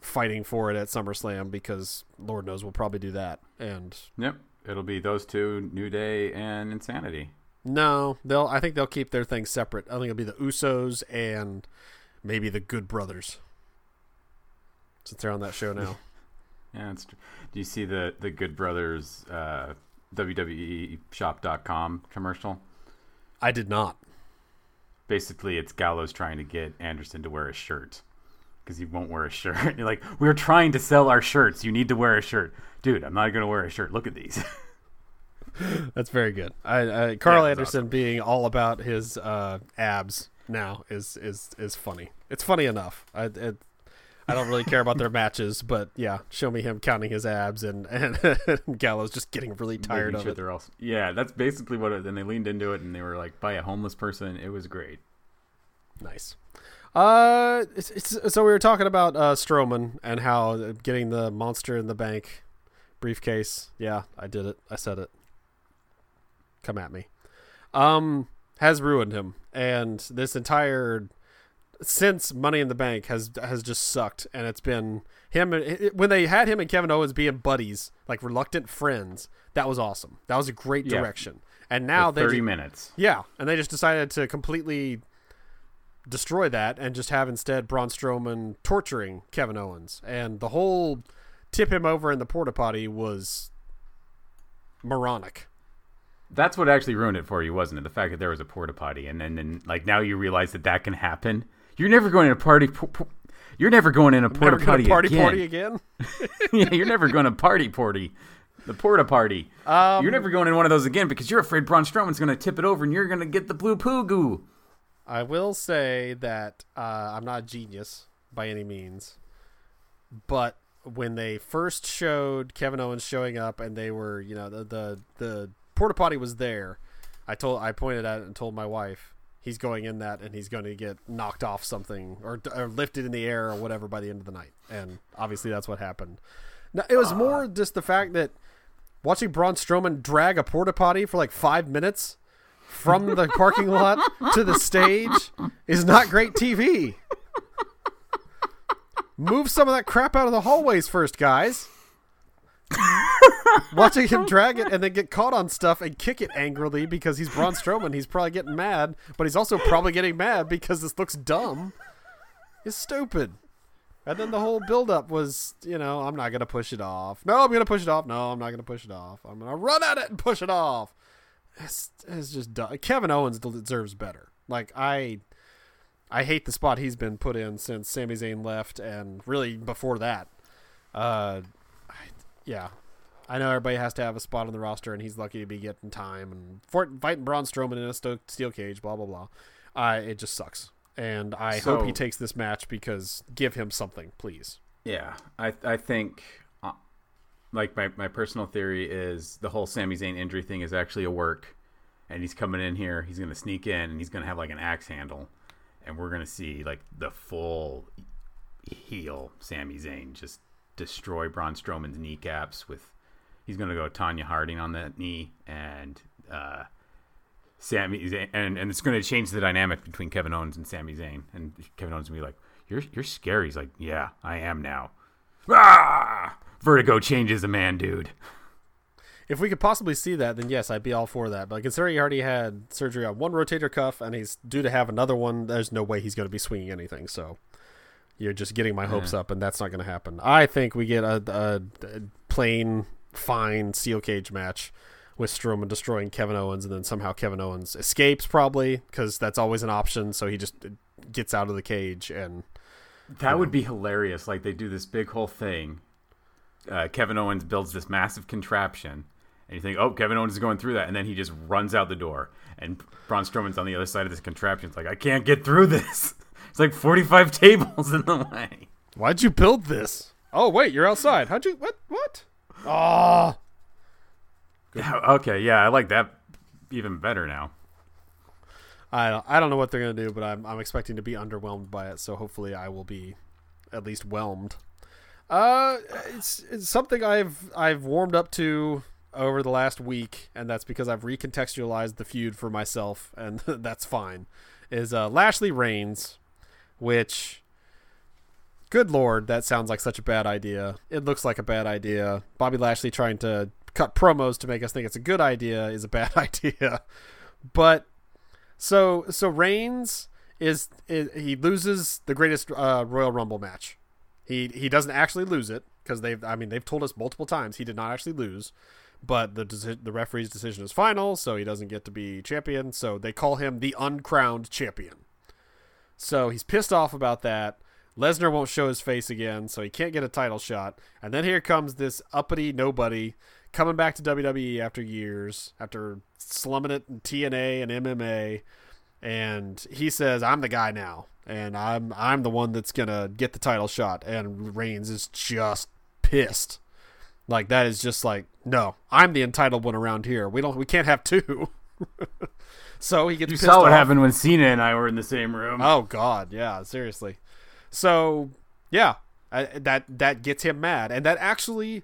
fighting for it at SummerSlam because Lord knows we'll probably do that. And Yep. It'll be those two, New Day and Insanity. no, they'll I think they'll keep their things separate. I think it'll be the Usos and maybe the Good Brothers since they're on that show now. Yeah, it's true. Do you see the the Good Brothers uh, WWE Shop.com commercial? I did not. Basically, it's Gallows trying to get Anderson to wear a shirt because he won't wear a shirt. You're like, we're trying to sell our shirts. You need to wear a shirt, dude. I'm not gonna wear a shirt. Look at these. That's very good. I, I Carl Yeah, it's Anderson being all about his uh, abs now is is is funny. It's funny enough. I it, I don't really care about their matches, but yeah, show me him counting his abs and and, Gallows just getting really tired Making of sure it. All, yeah, that's basically what. It, and they leaned into it, and they were like, by a homeless person. It was great. Nice. Uh, it's, it's, so we were talking about uh, Strowman and how getting the monster in the bank briefcase. Yeah, I did it. I said it. Come at me. Um, has ruined him, and this entire since Money in the Bank has has just sucked, and it's been him when they had him and Kevin Owens being buddies, like reluctant friends. That was awesome. That was a great Yeah. direction. And now For they thirty ju- minutes. yeah, and they just decided to completely destroy that and just have instead Braun Strowman torturing Kevin Owens, and the whole tip him over in the porta potty was moronic. That's what actually ruined it for you, wasn't it? The fact that there was a porta potty, and then, then like now you realize that that can happen. You're never going to party. po- po- You're never going in a porta potty party again. party again. yeah, you're never going to party party. The porta party. Um, you're never going in one of those again because you're afraid Braun Strowman's going to tip it over and you're going to get the blue poo goo. I will say that uh, I'm not a genius by any means, but when they first showed Kevin Owens showing up and they were, you know, the the, the porta potty was there, I told I pointed at it and told my wife he's going in that and he's going to get knocked off something or, or lifted in the air or whatever by the end of the night, and obviously that's what happened. Now, it was more ah. just the fact that watching Braun Strowman drag a porta potty for like five minutes from the parking lot to the stage is not great TV. Move some of that crap out of the hallways first, guys. Watching him drag it and then get caught on stuff and kick it angrily because he's Braun Strowman. He's probably getting mad, but he's also probably getting mad because this looks dumb. It's stupid. And then the whole buildup was, you know, I'm not going to push it off. No, I'm going to push it off. No, I'm not going to push it off. I'm going to run at it and push it off. It's, it's just dumb. Kevin Owens deserves better. Like, I. I hate the spot he's been put in since Sami Zayn left, and really before that. Uh, yeah, I know everybody has to have a spot on the roster, and he's lucky to be getting time and for, fighting Braun Strowman in a sto- steel cage. Blah blah blah. Uh, it just sucks, and I hope he takes this match because give him something, please. Yeah, I I think uh, like my my personal theory is the whole Sami Zayn injury thing is actually a work, and he's coming in here. He's gonna sneak in and he's gonna have like an axe handle, and we're gonna see like the full heel Sami Zayn just destroy Braun Strowman's kneecaps with. He's gonna go Tonya Harding on that knee and. uh Sami Zayn, and, and it's going to change the dynamic between Kevin Owens and Sami Zayn. And Kevin Owens will be like, "You're you're scary." He's like, "Yeah, I am now." Ah! Vertigo changes a man, dude. If we could possibly see that, then yes, I'd be all for that. But considering he already had surgery on one rotator cuff and he's due to have another one, there's no way he's going to be swinging anything. So you're just getting my hopes up, and that's not going to happen. I think we get a, a, a plain, fine steel cage match with Strowman destroying Kevin Owens, and then somehow Kevin Owens escapes, probably because that's always an option. So he just gets out of the cage, and That would be hilarious. Like they do this big whole thing. Uh, Kevin Owens builds this massive contraption, and you think, "Oh, Kevin Owens is going through that," and then he just runs out the door, and Braun Strowman's on the other side of this contraption. It's like, I can't get through this. It's like forty-five tables in the way. why'd you build this? Oh wait, you're outside. How'd you? What? What? Oh, Yeah, okay, yeah, I like that even better now. I don't, I don't know what they're gonna do, but I'm I'm expecting to be underwhelmed by it. So hopefully I will be at least whelmed. Uh, it's, it's something I've I've warmed up to over the last week, and that's because I've recontextualized the feud for myself, and that's fine. Is uh, Lashley Reigns, which, good lord, that sounds like such a bad idea. It looks like a bad idea. Bobby Lashley trying to cut promos to make us think it's a good idea is a bad idea, but so so Reigns is, is he loses the greatest uh, Royal Rumble match. He he doesn't actually lose it because they've I mean they've told us multiple times he did not actually lose, but the the referee's decision is final, so he doesn't get to be champion. So they call him the uncrowned champion. So he's pissed off about that. Lesnar won't show his face again, so he can't get a title shot. And then here comes this uppity nobody coming back to WWE after years, after slumming it in TNA and MMA, and he says, "I'm the guy now, and I'm I'm the one that's gonna get the title shot." And Reigns is just pissed. Like that is just like, no, I'm the entitled one around here. We don't, we can't have two. so he gets. You pissed saw what off. happened when Cena and I were in the same room. Oh God, yeah, seriously. So yeah, I, that that gets him mad, and that actually,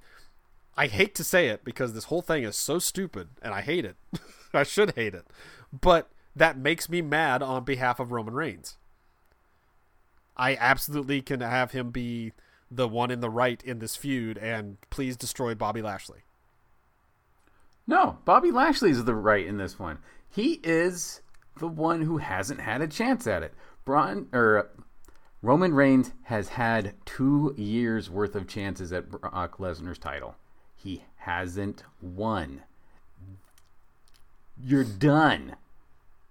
I hate to say it because this whole thing is so stupid, and I hate it. I should hate it, but that makes me mad on behalf of Roman Reigns. I absolutely can have him be the one in the right in this feud, and please destroy Bobby Lashley. No, Bobby Lashley is the right in this one. He is the one who hasn't had a chance at it. Braun or Roman Reigns has had two years worth of chances at Brock Lesnar's title. He hasn't won. You're done.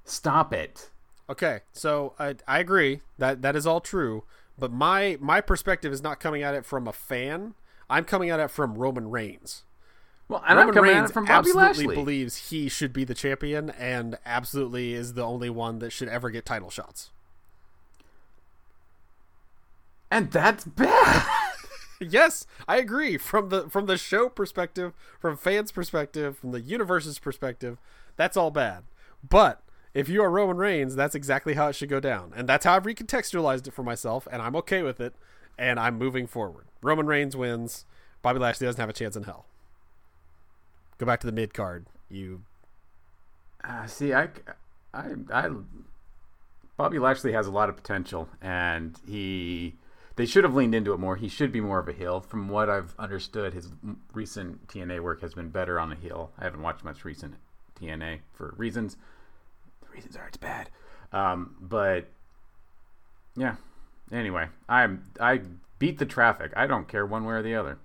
Stop it. Okay, so I I agree that that is all true, but my my perspective is not coming at it from a fan. I'm coming at it from Roman Reigns. Well, and Roman Reigns from Bobby absolutely Lashley. believes he should be the champion, and absolutely is the only one that should ever get title shots. and that's bad. yes, I agree. From the from the show perspective, from fans' perspective, from the universe's perspective, that's all bad. But if you are Roman Reigns, that's exactly how it should go down, and that's how I've recontextualized it for myself, and I'm okay with it, and I'm moving forward. Roman Reigns wins. Bobby Lashley doesn't have a chance in hell. Go back to the mid card. You Uh, see, I, I, I, Bobby Lashley has a lot of potential, and he, they should have leaned into it more. He should be more of a heel. From what I've understood, his recent TNA work has been better on the heel. I haven't watched much recent TNA for reasons. The reasons are it's bad, um, but yeah. Anyway, I'm I beat the traffic. I don't care one way or the other.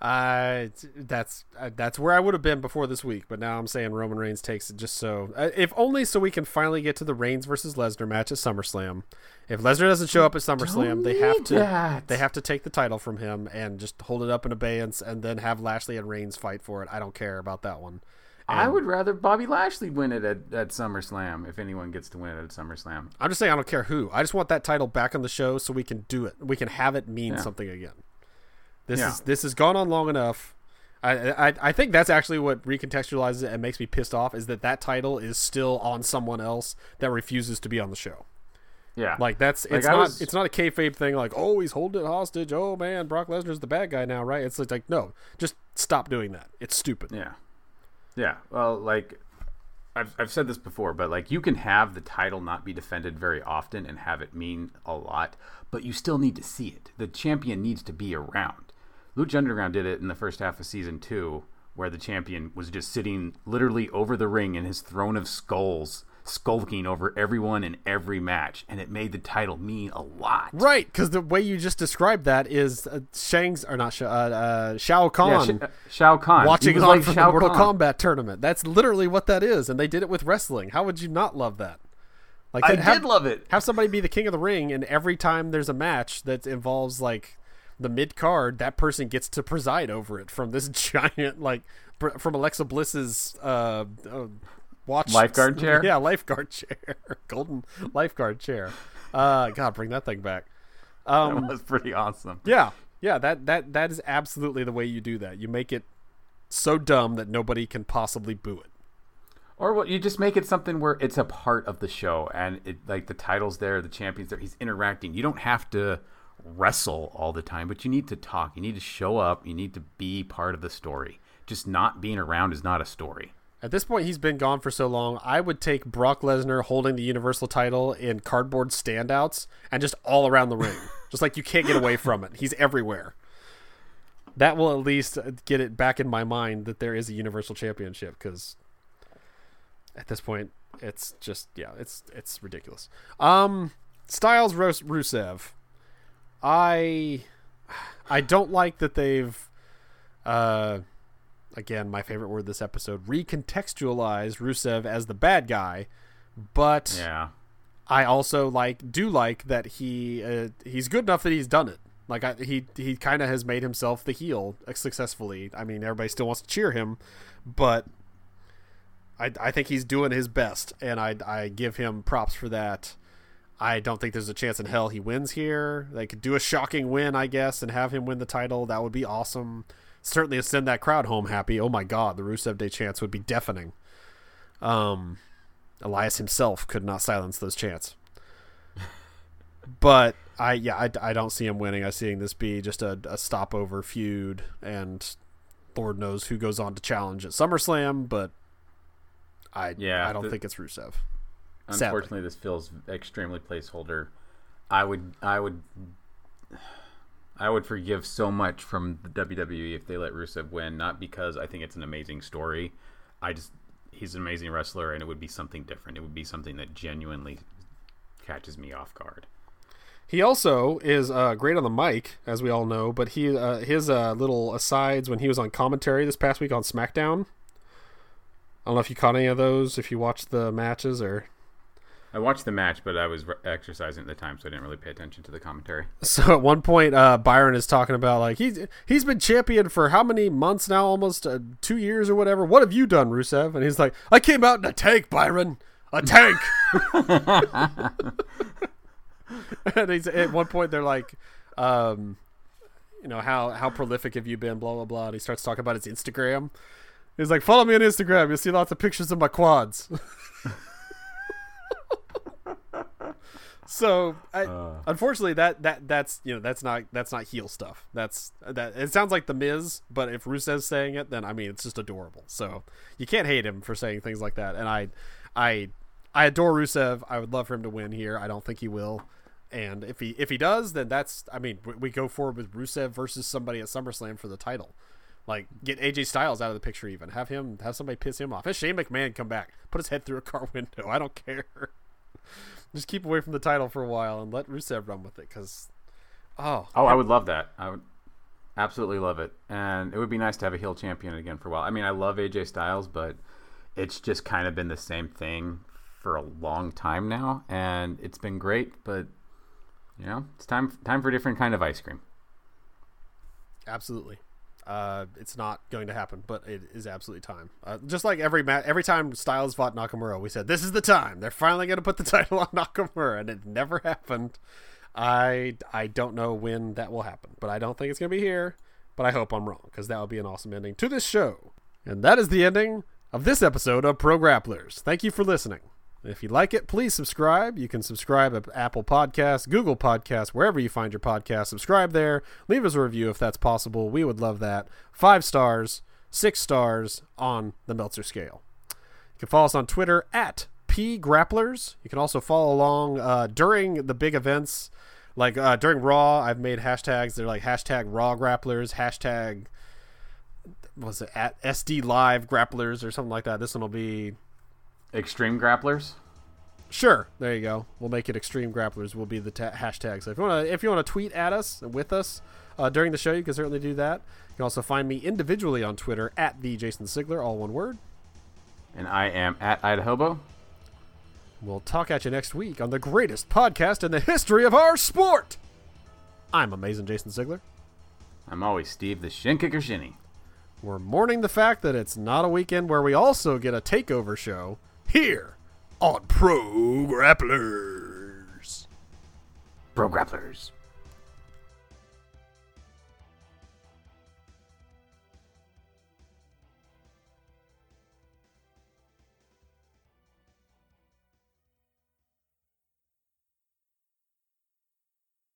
Uh, that's uh, that's where I would have been before this week, but now I'm saying Roman Reigns takes it just so, uh, if only so we can finally get to the Reigns versus Lesnar match at SummerSlam. If Lesnar doesn't show up at SummerSlam, they have to that. they have to take the title from him and just hold it up in abeyance, and then have Lashley and Reigns fight for it. I don't care about that one. I would rather Bobby Lashley win it at, at SummerSlam if anyone gets to win it at SummerSlam. I'm just saying I don't care who. I just want that title back on the show so we can do it. We can have it mean Yeah. something again. This Yeah. is this has gone on long enough. I, I I think that's actually what recontextualizes it and makes me pissed off is that that title is still on someone else that refuses to be on the show. Yeah, Like that's it's I not was- it's not a kayfabe thing. Like oh he's holding it hostage. Oh man, Brock Lesnar's the bad guy now, right? It's like no, just stop doing that. It's stupid. Yeah. Yeah. Well, like I've, I've said this before, but like you can have the title not be defended very often and have it mean a lot, but you still need to see it. The champion needs to be around. Lucha Underground did it in the first half of season two, where the champion was just sitting literally over the ring in his throne of skulls, skulking over everyone in every match, and it made the title mean a lot. Right, because the way you just described that is uh, Shang's or not Sha- uh, uh, Shao Kahn. Yeah, Sh- Shao Kahn watching on like from Shao the Mortal Kahn. Kombat tournament. That's literally what that is, and they did it with wrestling. How would you not love that? Like I have, did love it. have somebody be the king of the ring, and every time there's a match that involves like the mid card, that person gets to preside over it from this giant like br- from Alexa Bliss's uh, uh watch Lifeguard chair? Yeah, lifeguard chair, golden lifeguard chair. Uh, God, bring that thing back. Um, That was pretty awesome. yeah, yeah. That that that is absolutely the way you do that. You make it so dumb that nobody can possibly boo it. Or what you just make it something where it's a part of the show and it like the titles there, the champions there, he's interacting. You don't have to wrestle all the time, but you need to talk. You need to show up. You need to be part of the story. Just not being around is not a story. At this point, he's been gone for so long. I would take Brock Lesnar holding the Universal title in cardboard standouts and just all around the ring. just like you can't get away from it. He's everywhere. That will at least get it back in my mind that there is a Universal Championship because at this point, it's just yeah, it's it's ridiculous. Um, Styles Rusev, I I don't like that they've uh again, my favorite word this episode, recontextualized Rusev as the bad guy, but Yeah. I also like do like that he uh, he's good enough that he's done it. Like I, he he kind of has made himself the heel successfully. I mean, everybody still wants to cheer him, but I I think he's doing his best, and I I give him props for that. I don't think there's a chance in hell he wins here. They could do a shocking win, I guess, and have him win the title. That would be awesome. Certainly send that crowd home happy. Oh my god, the Rusev Day chants would be deafening. Um, Elias himself could not silence those chants. But I yeah I, I don't see him winning. I seeing this be just a, a stopover feud, and Lord knows who goes on to challenge at SummerSlam. But I Yeah, I don't the- think it's Rusev. Sadly. Unfortunately, this feels extremely placeholder. I would, I would, I would forgive so much from the WWE if they let Rusev win. Not because I think it's an amazing story. I just he's an amazing wrestler, and it would be something different. It would be something that genuinely catches me off guard. He also is uh, great on the mic, as we all know. But he uh, his uh, little asides when he was on commentary this past week on SmackDown. I don't know if you caught any of those. If you watched the matches or I watched the match, but I was re- exercising at the time, so I didn't really pay attention to the commentary. So at one point, uh, Byron is talking about like he's he's been champion for how many months now? Almost uh, two years or whatever. What have you done, Rusev? And he's like, I came out in a tank, Byron, a tank. and he's at one point they're like, um, you know how how prolific have you been? Blah blah blah. And he starts talking about his Instagram. He's like, follow me on Instagram. You'll see lots of pictures of my quads. So I, Uh. unfortunately that that that's you know that's not that's not heel stuff that's that it sounds like the miz but if rusev's saying it then i mean it's just adorable so you can't hate him for saying things like that and i i i adore rusev i would love for him to win here i don't think he will and if he if he does then that's i mean we, we go forward with rusev versus somebody at summerslam for the title like get AJ Styles out of the picture, even have him have somebody piss him off. Have Shane McMahon come back, put his head through a car window. I don't care. Just keep away from the title for a while and let Rusev run with it. Because, oh, Oh, I would love that. I would absolutely love it, and it would be nice to have a heel champion again for a while. I mean, I love AJ Styles, but it's just kind of been the same thing for a long time now, and it's been great. But you know, it's time time for a different kind of ice cream. absolutely. Uh, it's not going to happen, but it is absolutely time. Uh, just like every ma- every time Styles fought Nakamura, we said this is the time. They're finally going to put the title on Nakamura, and it never happened. I I don't know when that will happen, but I don't think it's going to be here. But I hope I'm wrong because that would be an awesome ending to this show. And that is the ending of this episode of Pro Grapplers. Thank you for listening. If you like it, please subscribe. You can subscribe at Apple Podcasts, Google Podcasts, wherever you find your podcast. Subscribe there. Leave us a review if that's possible. We would love that. Five stars, six stars on the Meltzer scale. You can follow us on Twitter at P Grapplers. You can also follow along uh, during the big events. Like uh, during Raw, I've made hashtags. They're like hashtag Raw Grapplers, hashtag was it at SD Live Grapplers or something like that. This one will be Extreme grapplers. Sure, there you go. We'll make it Extreme Grapplers. Will be the ta- hashtag. So if you want to, if you want to tweet at us with us uh, during the show, you can certainly do that. You can also find me individually on Twitter at the Jason Sigler, all one word. And I am at Idahobo. We'll talk at you next week on the greatest podcast in the history of our sport. I'm amazing Jason Sigler. I'm always Steve the Shin Kicker Shinny. We're mourning the fact that it's not a weekend where we also get a takeover show here on Pro Grapplers. Pro Grapplers.